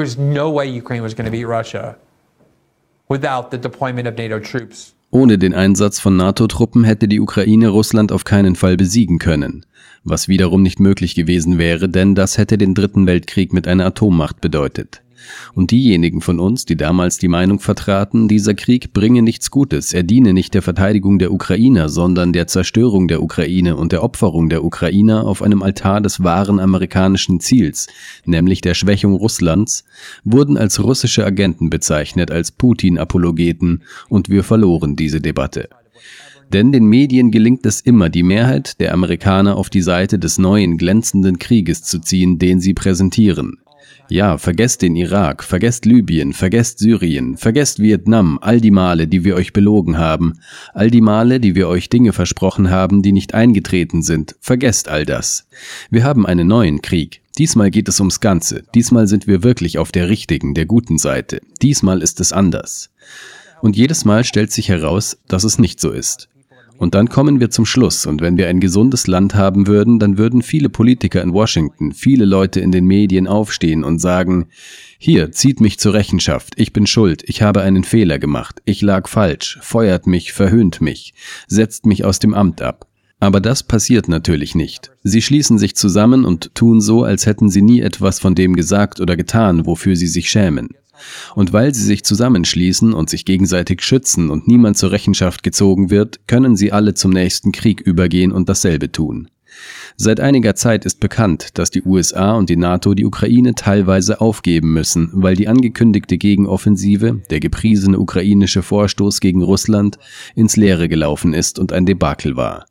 Was no way Ukraine was going to beat Russia without the deployment of NATO troops. Ohne den Einsatz von NATO-Truppen hätte die Ukraine Russland auf keinen Fall besiegen können, was wiederum nicht möglich gewesen wäre, denn das hätte den Dritten Weltkrieg mit einer Atommacht bedeutet. Und diejenigen von uns, die damals die Meinung vertraten, dieser Krieg bringe nichts Gutes, er diene nicht der Verteidigung der Ukrainer, sondern der Zerstörung der Ukraine und der Opferung der Ukrainer auf einem Altar des wahren amerikanischen Ziels, nämlich der Schwächung Russlands, wurden als russische Agenten bezeichnet, als Putin-Apologeten, und wir verloren diese Debatte. Denn den Medien gelingt es immer, die Mehrheit der Amerikaner auf die Seite des neuen glänzenden Krieges zu ziehen, den sie präsentieren. Ja, vergesst den Irak, vergesst Libyen, vergesst Syrien, vergesst Vietnam, all die Male, die wir euch belogen haben, all die Male, die wir euch Dinge versprochen haben, die nicht eingetreten sind, vergesst all das. Wir haben einen neuen Krieg. Diesmal geht es ums Ganze, diesmal sind wir wirklich auf der richtigen, der guten Seite, diesmal ist es anders. Und jedes Mal stellt sich heraus, dass es nicht so ist. Und dann kommen wir zum Schluss, und wenn wir ein gesundes Land haben würden, dann würden viele Politiker in Washington, viele Leute in den Medien aufstehen und sagen, hier, zieht mich zur Rechenschaft, ich bin schuld, ich habe einen Fehler gemacht, ich lag falsch, feuert mich, verhöhnt mich, setzt mich aus dem Amt ab. Aber das passiert natürlich nicht. Sie schließen sich zusammen und tun so, als hätten sie nie etwas von dem gesagt oder getan, wofür sie sich schämen. Und weil sie sich zusammenschließen und sich gegenseitig schützen und niemand zur Rechenschaft gezogen wird, können sie alle zum nächsten Krieg übergehen und dasselbe tun. Seit einiger Zeit ist bekannt, dass die USA und die NATO die Ukraine teilweise aufgeben müssen, weil die angekündigte Gegenoffensive, der gepriesene ukrainische Vorstoß gegen Russland, ins Leere gelaufen ist und ein Debakel war.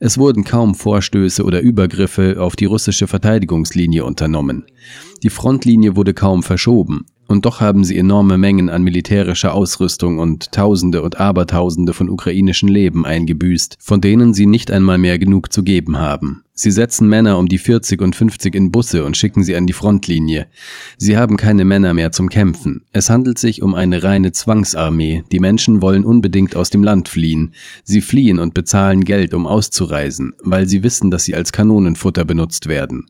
Es wurden kaum Vorstöße oder Übergriffe auf die russische Verteidigungslinie unternommen. Die Frontlinie wurde kaum verschoben, und doch haben sie enorme Mengen an militärischer Ausrüstung und Tausende und Abertausende von ukrainischen Leben eingebüßt, von denen sie nicht einmal mehr genug zu geben haben. Sie setzen Männer um die 40 und 50 in Busse und schicken sie an die Frontlinie. Sie haben keine Männer mehr zum Kämpfen. Es handelt sich um eine reine Zwangsarmee. Die Menschen wollen unbedingt aus dem Land fliehen. Sie fliehen und bezahlen Geld, um auszureisen, weil sie wissen, dass sie als Kanonenfutter benutzt werden.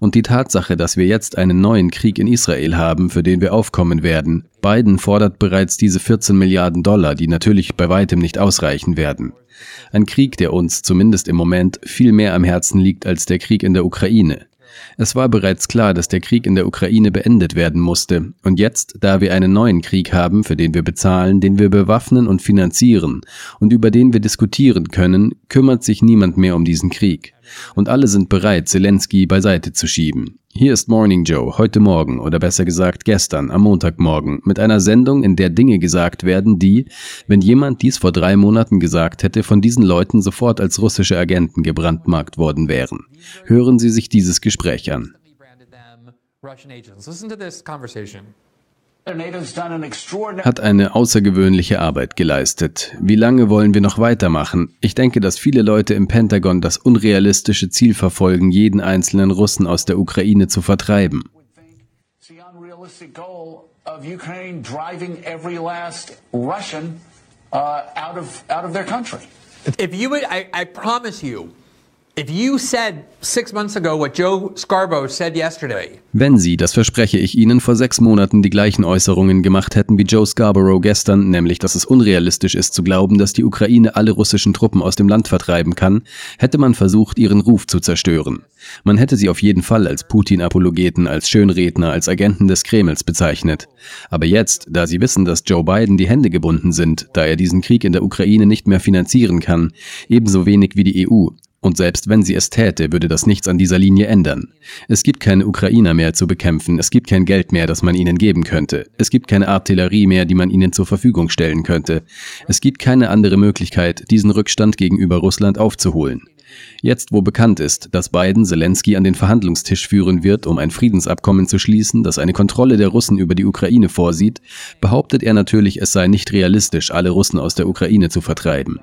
Und die Tatsache, dass wir jetzt einen neuen Krieg in Israel haben, für den wir aufkommen werden. Biden fordert bereits diese 14 Milliarden Dollar, die natürlich bei weitem nicht ausreichen werden. Ein Krieg, der uns zumindest im Moment viel mehr am Herzen liegt als der Krieg in der Ukraine. Es war bereits klar, dass der Krieg in der Ukraine beendet werden musste. Und jetzt, da wir einen neuen Krieg haben, für den wir bezahlen, den wir bewaffnen und finanzieren und über den wir diskutieren können, kümmert sich niemand mehr um diesen Krieg. Und alle sind bereit, Zelensky beiseite zu schieben. Hier ist Morning Joe, heute Morgen oder besser gesagt gestern, am Montagmorgen, mit einer Sendung, in der Dinge gesagt werden, die, wenn jemand dies vor drei Monaten gesagt hätte, von diesen Leuten sofort als russische Agenten gebrandmarkt worden wären. Hören Sie sich dieses Gespräch an. Hat eine außergewöhnliche Arbeit geleistet. Wie lange wollen wir noch weitermachen? Ich denke, dass viele Leute im Pentagon das unrealistische Ziel verfolgen, jeden einzelnen Russen aus der Ukraine zu vertreiben. If you would, I, I promise you, Wenn Sie, das verspreche ich Ihnen, vor sechs Monaten die gleichen Äußerungen gemacht hätten wie Joe Scarborough gestern, nämlich dass es unrealistisch ist zu glauben, dass die Ukraine alle russischen Truppen aus dem Land vertreiben kann, hätte man versucht, ihren Ruf zu zerstören. Man hätte sie auf jeden Fall als Putin-Apologeten, als Schönredner, als Agenten des Kremls bezeichnet. Aber jetzt, da sie wissen, dass Joe Biden die Hände gebunden sind, da er diesen Krieg in der Ukraine nicht mehr finanzieren kann, ebenso wenig wie die EU, und selbst wenn sie es täte, würde das nichts an dieser Linie ändern. Es gibt keine Ukrainer mehr zu bekämpfen, es gibt kein Geld mehr, das man ihnen geben könnte. Es gibt keine Artillerie mehr, die man ihnen zur Verfügung stellen könnte. Es gibt keine andere Möglichkeit, diesen Rückstand gegenüber Russland aufzuholen. Jetzt, wo bekannt ist, dass Biden Zelensky an den Verhandlungstisch führen wird, um ein Friedensabkommen zu schließen, das eine Kontrolle der Russen über die Ukraine vorsieht, behauptet er natürlich, es sei nicht realistisch, alle Russen aus der Ukraine zu vertreiben.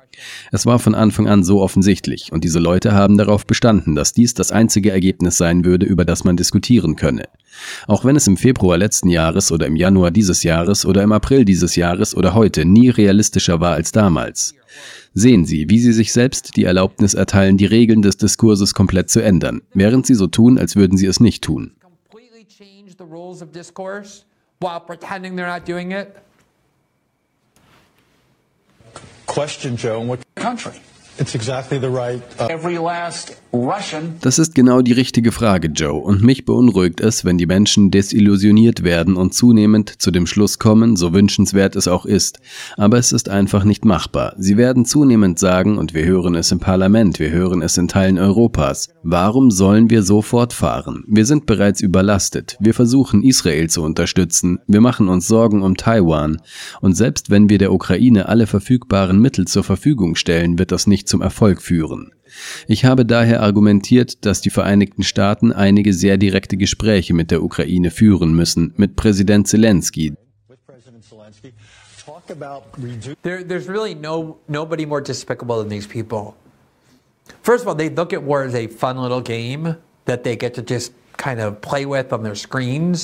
Es war von Anfang an so offensichtlich, und diese Leute haben darauf bestanden, dass dies das einzige Ergebnis sein würde, über das man diskutieren könne. Auch wenn es im Februar letzten Jahres oder im Januar dieses Jahres oder im April dieses Jahres oder heute nie realistischer war als damals. Sehen Sie, wie Sie sich selbst die Erlaubnis erteilen, die Regeln des Diskurses komplett zu ändern, während Sie so tun, als würden Sie es nicht tun. Question, Joe, in what country? It's exactly the right. Uh, Every last Das ist genau die richtige Frage, Joe, und mich beunruhigt es, wenn die Menschen desillusioniert werden und zunehmend zu dem Schluss kommen, so wünschenswert es auch ist. Aber es ist einfach nicht machbar. Sie werden zunehmend sagen, und wir hören es im Parlament, wir hören es in Teilen Europas, warum sollen wir so fortfahren? Wir sind bereits überlastet. Wir versuchen Israel zu unterstützen. Wir machen uns Sorgen um Taiwan. Und selbst wenn wir der Ukraine alle verfügbaren Mittel zur Verfügung stellen, wird das nicht zum Erfolg führen. Ich habe daher argumentiert, dass die Vereinigten Staaten einige sehr direkte Gespräche mit der Ukraine führen müssen, mit Präsident Zelensky. with President Zelensky, talk about reducing. There, there's really no nobody more despicable than these people. First of all, they look at war as a fun little game that they get to just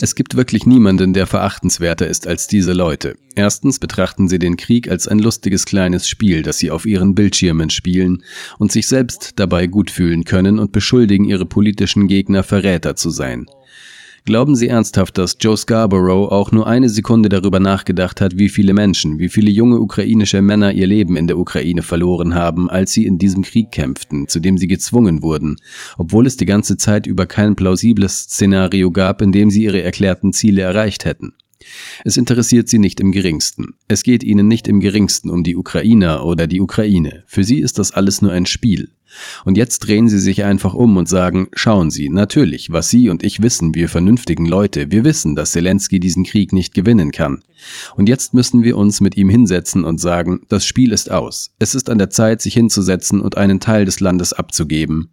Es gibt wirklich niemanden, der verachtenswerter ist als diese Leute. Erstens betrachten sie den Krieg als ein lustiges kleines Spiel, das sie auf ihren Bildschirmen spielen und sich selbst dabei gut fühlen können und beschuldigen ihre politischen Gegner Verräter zu sein. Glauben Sie ernsthaft, dass Joe Scarborough auch nur eine Sekunde darüber nachgedacht hat, wie viele Menschen, wie viele junge ukrainische Männer ihr Leben in der Ukraine verloren haben, als sie in diesem Krieg kämpften, zu dem sie gezwungen wurden, obwohl es die ganze Zeit über kein plausibles Szenario gab, in dem sie ihre erklärten Ziele erreicht hätten? Es interessiert sie nicht im geringsten. Es geht ihnen nicht im geringsten um die Ukrainer oder die Ukraine. Für sie ist das alles nur ein Spiel. Und jetzt drehen sie sich einfach um und sagen, schauen Sie, natürlich, was Sie und ich wissen, wir vernünftigen Leute, wir wissen, dass Zelensky diesen Krieg nicht gewinnen kann. Und jetzt müssen wir uns mit ihm hinsetzen und sagen, das Spiel ist aus. Es ist an der Zeit, sich hinzusetzen und einen Teil des Landes abzugeben.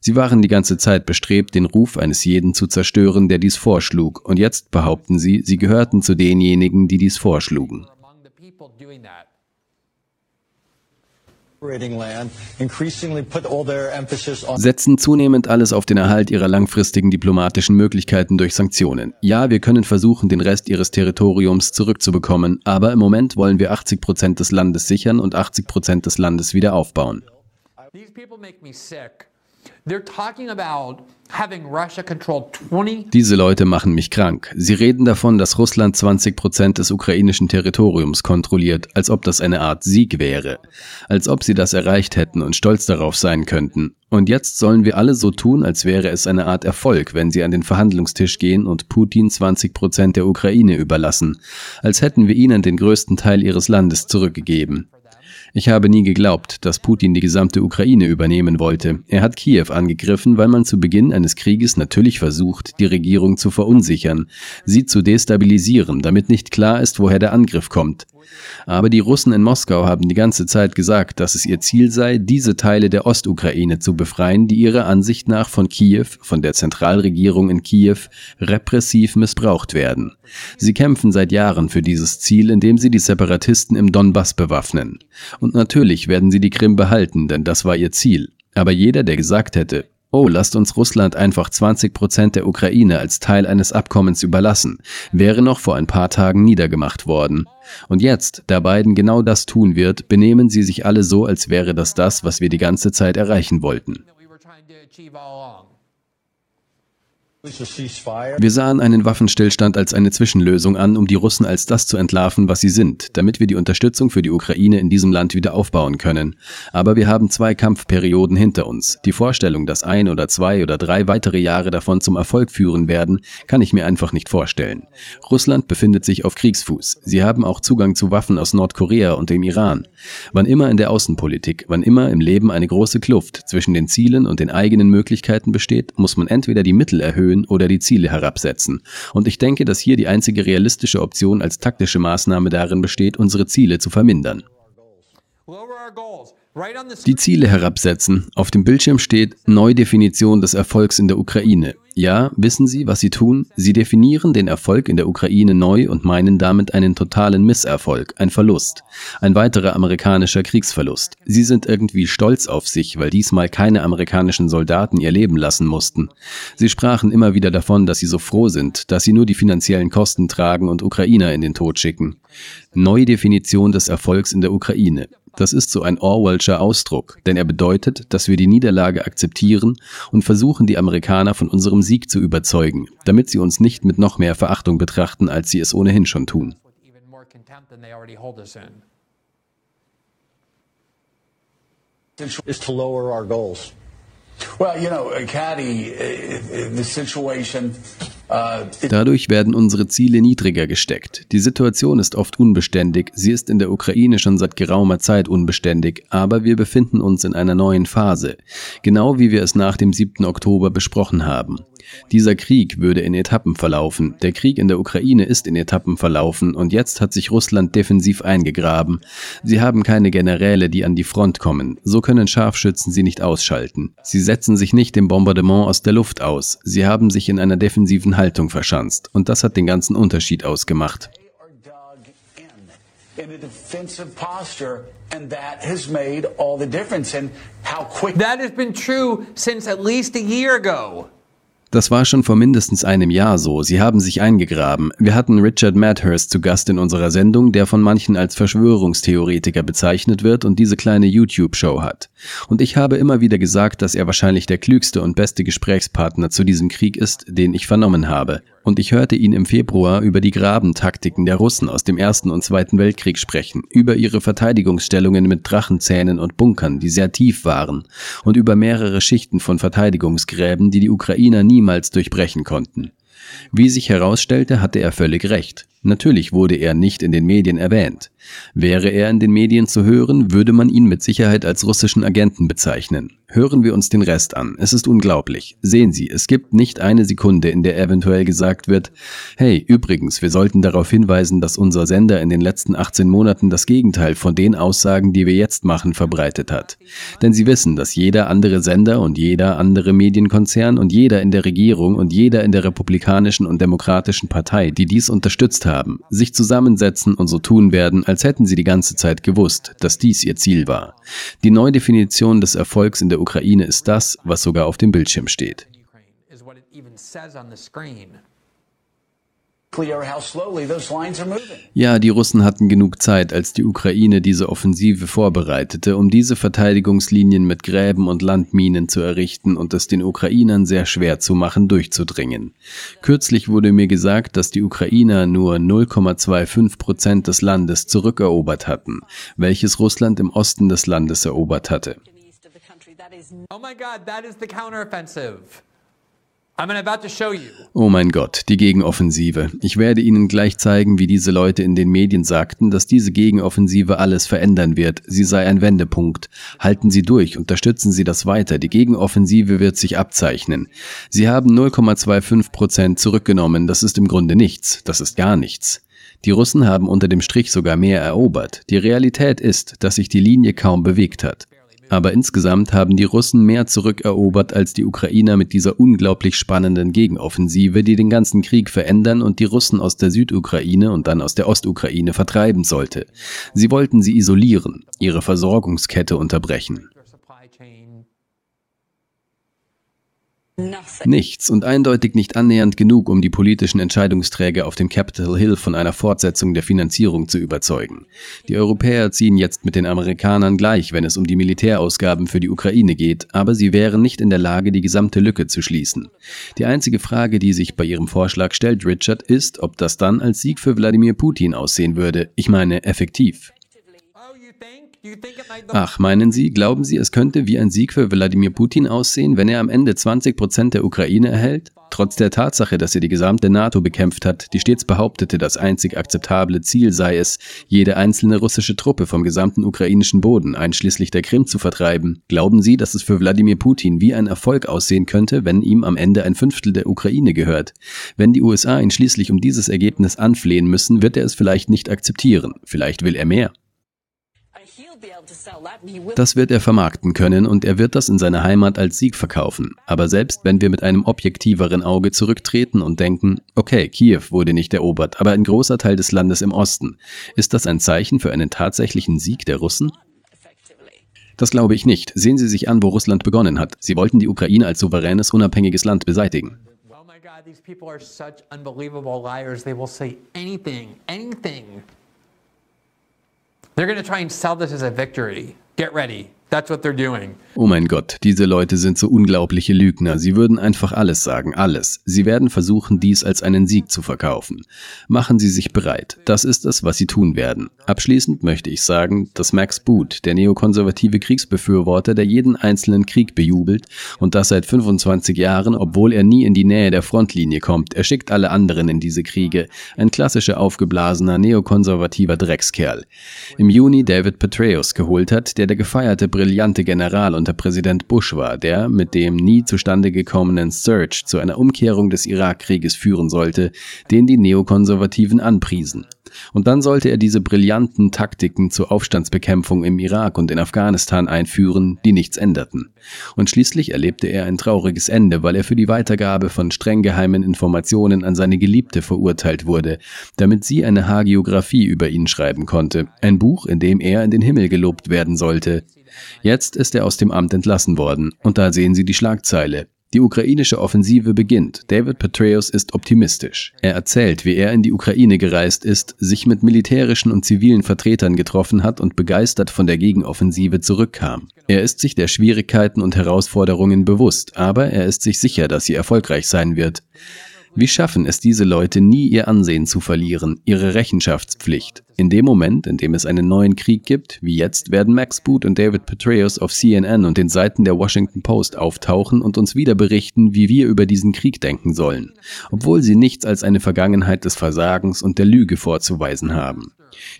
Sie waren die ganze Zeit bestrebt, den Ruf eines jeden zu zerstören, der dies vorschlug, und jetzt behaupten sie, sie gehörten zu denjenigen, die dies vorschlugen. Among the people doing that. operating land, increasingly put all their emphasis on setzen zunehmend alles auf den Erhalt ihrer langfristigen diplomatischen Möglichkeiten durch Sanktionen. Ja, wir können versuchen, den Rest ihres Territoriums zurückzubekommen, aber im Moment wollen wir 80 Prozent des Landes sichern und 80 Prozent des Landes wieder aufbauen. These people make me sick. Diese Leute machen mich krank. Sie reden davon, dass Russland 20 Prozent des ukrainischen Territoriums kontrolliert, als ob das eine Art Sieg wäre. Als ob sie das erreicht hätten und stolz darauf sein könnten. Und jetzt sollen wir alle so tun, als wäre es eine Art Erfolg, wenn sie an den Verhandlungstisch gehen und Putin 20 Prozent der Ukraine überlassen. Als hätten wir ihnen den größten Teil ihres Landes zurückgegeben. Ich habe nie geglaubt, dass Putin die gesamte Ukraine übernehmen wollte. Er hat Kiew angegriffen, weil man zu Beginn eines Krieges natürlich versucht, die Regierung zu verunsichern, sie zu destabilisieren, damit nicht klar ist, woher der Angriff kommt. Aber die Russen in Moskau haben die ganze Zeit gesagt, dass es ihr Ziel sei, diese Teile der Ostukraine zu befreien, die ihrer Ansicht nach von Kiew, von der Zentralregierung in Kiew, repressiv missbraucht werden. Sie kämpfen seit Jahren für dieses Ziel, indem sie die Separatisten im Donbass bewaffnen. Und natürlich werden sie die Krim behalten, denn das war ihr Ziel. Aber jeder, der gesagt hätte, oh, lasst uns Russland einfach 20 Prozent der Ukraine als Teil eines Abkommens überlassen, wäre noch vor ein paar Tagen niedergemacht worden. Und jetzt, da Biden genau das tun wird, benehmen sie sich alle so, als wäre das das, was wir die ganze Zeit erreichen wollten. that we were trying to achieve all along. a ceasefire. Wir sahen einen Waffenstillstand als eine Zwischenlösung an, um die Russen als das zu entlarven, was sie sind, damit wir die Unterstützung für die Ukraine in diesem Land wieder aufbauen können. Aber wir haben zwei Kampfperioden hinter uns. Die Vorstellung, dass ein oder zwei oder drei weitere Jahre davon zum Erfolg führen werden, kann ich mir einfach nicht vorstellen. Russland befindet sich auf Kriegsfuß. Sie haben auch Zugang zu Waffen aus Nordkorea und dem Iran. Wann immer in der Außenpolitik, wann immer im Leben eine große Kluft zwischen den Zielen und den eigenen Möglichkeiten besteht, muss man entweder die Mittel erhöhen oder die Ziele herabsetzen. Und ich denke, dass hier die einzige realistische Option als taktische Maßnahme darin besteht, unsere Ziele zu vermindern. Lower our goals. Die Ziele herabsetzen. Auf dem Bildschirm steht Neudefinition des Erfolgs in der Ukraine. Ja, wissen Sie, was Sie tun? Sie definieren den Erfolg in der Ukraine neu und meinen damit einen totalen Misserfolg, ein Verlust, ein weiterer amerikanischer Kriegsverlust. Sie sind irgendwie stolz auf sich, weil diesmal keine amerikanischen Soldaten ihr Leben lassen mussten. Sie sprachen immer wieder davon, dass sie so froh sind, dass sie nur die finanziellen Kosten tragen und Ukrainer in den Tod schicken. Neudefinition des Erfolgs in der Ukraine. Das ist so ein falscher Ausdruck, denn er bedeutet, dass wir die Niederlage akzeptieren und versuchen, die Amerikaner von unserem Sieg zu überzeugen, damit sie uns nicht mit noch mehr Verachtung betrachten, als sie es ohnehin schon tun. Well, you know, Caddy, uh, uh, the situation. It- Dadurch werden unsere Ziele niedriger gesteckt. Die Situation ist oft unbeständig, sie ist in der Ukraine schon seit geraumer Zeit unbeständig, aber wir befinden uns in einer neuen Phase, genau wie wir es nach dem 7. Oktober besprochen haben. Dieser Krieg würde in Etappen verlaufen. Der Krieg in der Ukraine ist in Etappen verlaufen und jetzt hat sich Russland defensiv eingegraben. Sie haben keine Generäle, die an die Front kommen. So können Scharfschützen sie nicht ausschalten. Sie setzen sich nicht dem Bombardement aus der Luft aus. Sie haben sich in einer defensiven Haltung verschanzt und das hat den ganzen Unterschied ausgemacht. in, a defensive posture, and that has made all the difference in how quick That has been true since at least a year ago. Das war schon vor mindestens einem Jahr so. Sie haben sich eingegraben. Wir hatten Richard Madhurst zu Gast in unserer Sendung, der von manchen als Verschwörungstheoretiker bezeichnet wird und diese kleine YouTube-Show hat. Und ich habe immer wieder gesagt, dass er wahrscheinlich der klügste und beste Gesprächspartner zu diesem Krieg ist, den ich vernommen habe. Und ich hörte ihn im Februar über die Grabentaktiken der Russen aus dem Ersten und Zweiten Weltkrieg sprechen, über ihre Verteidigungsstellungen mit Drachenzähnen und Bunkern, die sehr tief waren, und über mehrere Schichten von Verteidigungsgräben, die die Ukrainer niemals durchbrechen konnten. Wie sich herausstellte, hatte er völlig recht. Natürlich wurde er nicht in den Medien erwähnt. Wäre er in den Medien zu hören, würde man ihn mit Sicherheit als russischen Agenten bezeichnen. Hören wir uns den Rest an. Es ist unglaublich. Sehen Sie, es gibt nicht eine Sekunde, in der eventuell gesagt wird, hey, übrigens, wir sollten darauf hinweisen, dass unser Sender in den letzten 18 Monaten das Gegenteil von den Aussagen, die wir jetzt machen, verbreitet hat. Denn Sie wissen, dass jeder andere Sender und jeder andere Medienkonzern und jeder in der Regierung und jeder in der Republikanischen und Demokratischen Partei, die dies unterstützt haben, sich zusammensetzen und so tun werden, als hätten sie die ganze Zeit gewusst, dass dies ihr Ziel war. Die Neudefinition des Erfolgs in der Ukraine ist das, was sogar auf dem Bildschirm steht. Ja, die Russen hatten genug Zeit, als die Ukraine diese Offensive vorbereitete, um diese Verteidigungslinien mit Gräben und Landminen zu errichten und es den Ukrainern sehr schwer zu machen, durchzudringen. Kürzlich wurde mir gesagt, dass die Ukrainer nur 0,25 Prozent des Landes zurückerobert hatten, welches Russland im Osten des Landes erobert hatte. Oh my God, that is the counteroffensive. I'm about to show you. Oh mein Gott, die Gegenoffensive. Ich werde Ihnen gleich zeigen, wie diese Leute in den Medien sagten, dass diese Gegenoffensive alles verändern wird. Sie sei ein Wendepunkt. Halten Sie durch, unterstützen Sie das weiter. Die Gegenoffensive wird sich abzeichnen. Sie haben 0,25 Prozent zurückgenommen. Das ist im Grunde nichts. Das ist gar nichts. Die Russen haben unter dem Strich sogar mehr erobert. Die Realität ist, dass sich die Linie kaum bewegt hat. Aber insgesamt haben die Russen mehr zurückerobert als die Ukrainer mit dieser unglaublich spannenden Gegenoffensive, die den ganzen Krieg verändern und die Russen aus der Südukraine und dann aus der Ostukraine vertreiben sollte. Sie wollten sie isolieren, ihre Versorgungskette unterbrechen. Nichts und eindeutig nicht annähernd genug, um die politischen Entscheidungsträger auf dem Capitol Hill von einer Fortsetzung der Finanzierung zu überzeugen. Die Europäer ziehen jetzt mit den Amerikanern gleich, wenn es um die Militärausgaben für die Ukraine geht, aber sie wären nicht in der Lage, die gesamte Lücke zu schließen. Die einzige Frage, die sich bei ihrem Vorschlag stellt, Richard, ist, ob das dann als Sieg für Wladimir Putin aussehen würde. Ich meine, effektiv. Ach, meinen Sie, glauben Sie, es könnte wie ein Sieg für Wladimir Putin aussehen, wenn er am Ende 20 Prozent der Ukraine erhält? Trotz der Tatsache, dass er die gesamte NATO bekämpft hat, die stets behauptete, das einzig akzeptable Ziel sei es, jede einzelne russische Truppe vom gesamten ukrainischen Boden, einschließlich der Krim, zu vertreiben, glauben Sie, dass es für Wladimir Putin wie ein Erfolg aussehen könnte, wenn ihm am Ende ein Fünftel der Ukraine gehört? Wenn die USA ihn schließlich um dieses Ergebnis anflehen müssen, wird er es vielleicht nicht akzeptieren. Vielleicht will er mehr. He'll be able to sell that and he will. Das wird er vermarkten können und er wird das in seiner Heimat als Sieg verkaufen. Aber selbst wenn wir mit einem objektiveren Auge zurücktreten und denken, okay, Kiew wurde nicht erobert, aber ein großer Teil des Landes im Osten, ist das ein Zeichen für einen tatsächlichen Sieg der Russen? Das glaube ich nicht. Sehen Sie sich an, wo Russland begonnen hat. Sie wollten die Ukraine als souveränes, unabhängiges Land beseitigen. Oh my God, these people are such unbelievable liars. They will say anything, anything. They're going to try and sell this as a victory. Get ready. That's what they're doing. Oh mein Gott, diese Leute sind so unglaubliche Lügner. Sie würden einfach alles sagen, alles. Sie werden versuchen, dies als einen Sieg zu verkaufen. Machen Sie sich bereit. Das ist es, was Sie tun werden. Abschließend möchte ich sagen, dass Max Boot, der neokonservative Kriegsbefürworter, der jeden einzelnen Krieg bejubelt und das seit 25 Jahren, obwohl er nie in die Nähe der Frontlinie kommt, er schickt alle anderen in diese Kriege. Ein klassischer aufgeblasener neokonservativer Dreckskerl. Im Juni David Petraeus geholt hat, der der gefeierte brillante General unter Präsident Bush war, der mit dem nie zustande gekommenen Surge zu einer Umkehrung des Irakkrieges führen sollte, den die Neokonservativen anpriesen. Und dann sollte er diese brillanten Taktiken zur Aufstandsbekämpfung im Irak und in Afghanistan einführen, die nichts änderten. Und schließlich erlebte er ein trauriges Ende, weil er für die Weitergabe von streng geheimen Informationen an seine Geliebte verurteilt wurde, damit sie eine Hagiografie über ihn schreiben konnte, ein Buch, in dem er in den Himmel gelobt werden sollte. Jetzt ist er aus dem Amt entlassen worden, und da sehen Sie die Schlagzeile. Die ukrainische Offensive beginnt. David Petraeus ist optimistisch. Er erzählt, wie er in die Ukraine gereist ist, sich mit militärischen und zivilen Vertretern getroffen hat und begeistert von der Gegenoffensive zurückkam. Er ist sich der Schwierigkeiten und Herausforderungen bewusst, aber er ist sich sicher, dass sie erfolgreich sein wird. Wie schaffen es diese Leute nie, ihr Ansehen zu verlieren, ihre Rechenschaftspflicht? In dem Moment, in dem es einen neuen Krieg gibt, wie jetzt, werden Max Boot und David Petraeus auf CNN und den Seiten der Washington Post auftauchen und uns wieder berichten, wie wir über diesen Krieg denken sollen, obwohl sie nichts als eine Vergangenheit des Versagens und der Lüge vorzuweisen haben.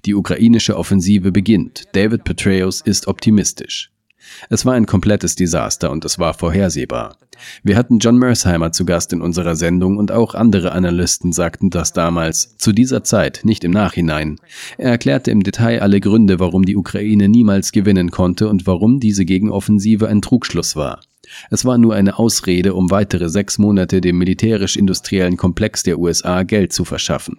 Die ukrainische Offensive beginnt. David Petraeus ist optimistisch. Es war ein komplettes Desaster und es war vorhersehbar. Wir hatten John Mersheimer zu Gast in unserer Sendung und auch andere Analysten sagten das damals, zu dieser Zeit, nicht im Nachhinein. Er erklärte im Detail alle Gründe, warum die Ukraine niemals gewinnen konnte und warum diese Gegenoffensive ein Trugschluss war. Es war nur eine Ausrede, um weitere sechs Monate dem militärisch-industriellen Komplex der USA Geld zu verschaffen.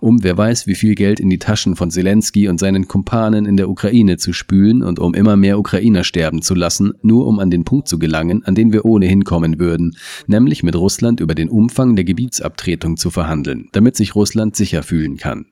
Um wer weiß wie viel Geld in die Taschen von Zelensky und seinen Kumpanen in der Ukraine zu spülen und um immer mehr Ukrainer sterben zu lassen, nur um an den Punkt zu gelangen, an den wir ohnehin kommen würden, nämlich mit Russland über den Umfang der Gebietsabtretung zu verhandeln, damit sich Russland sicher fühlen kann.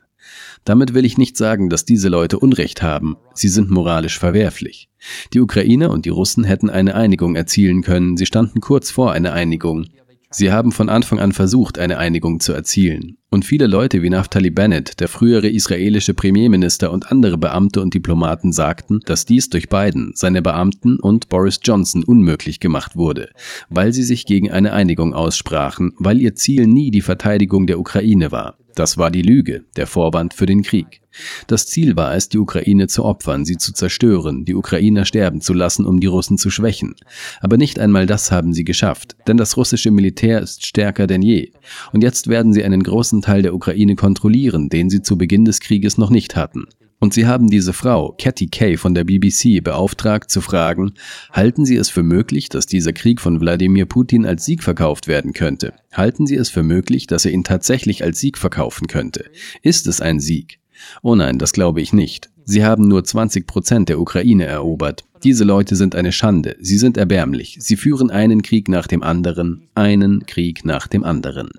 Damit will ich nicht sagen, dass diese Leute Unrecht haben, sie sind moralisch verwerflich. Die Ukrainer und die Russen hätten eine Einigung erzielen können, sie standen kurz vor einer Einigung. Sie haben von Anfang an versucht, eine Einigung zu erzielen. Und viele Leute wie Naftali Bennett, der frühere israelische Premierminister und andere Beamte und Diplomaten sagten, dass dies durch Biden, seine Beamten und Boris Johnson unmöglich gemacht wurde, weil sie sich gegen eine Einigung aussprachen, weil ihr Ziel nie die Verteidigung der Ukraine war. Das war die Lüge, der Vorwand für den Krieg. Das Ziel war es, die Ukraine zu opfern, sie zu zerstören, die Ukrainer sterben zu lassen, um die Russen zu schwächen. Aber nicht einmal das haben sie geschafft, denn das russische Militär ist stärker denn je. Und jetzt werden sie einen großen Teil der Ukraine kontrollieren, den sie zu Beginn des Krieges noch nicht hatten. Und sie haben diese Frau, Cathy Kay von der BBC, beauftragt zu fragen, halten Sie es für möglich, dass dieser Krieg von Wladimir Putin als Sieg verkauft werden könnte? Halten Sie es für möglich, dass er ihn tatsächlich als Sieg verkaufen könnte? Ist es ein Sieg? Oh nein, das glaube ich nicht. Sie haben nur 20 Prozent der Ukraine erobert. Diese Leute sind eine Schande. Sie sind erbärmlich. Sie führen einen Krieg nach dem anderen, einen Krieg nach dem anderen.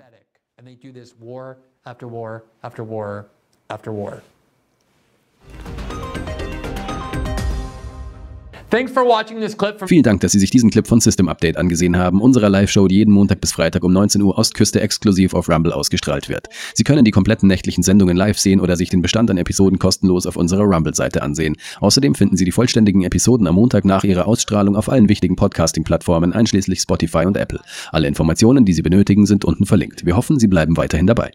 Vielen Dank, dass Sie sich diesen Clip von System Update angesehen haben, unserer Live-Show, die jeden Montag bis Freitag um 19 Uhr Ostküste exklusiv auf Rumble ausgestrahlt wird. Sie können die kompletten nächtlichen Sendungen live sehen oder sich den Bestand an Episoden kostenlos auf unserer Rumble-Seite ansehen. Außerdem finden Sie die vollständigen Episoden am Montag nach ihrer Ausstrahlung auf allen wichtigen Podcasting-Plattformen, einschließlich Spotify und Apple. Alle Informationen, die Sie benötigen, sind unten verlinkt. Wir hoffen, Sie bleiben weiterhin dabei.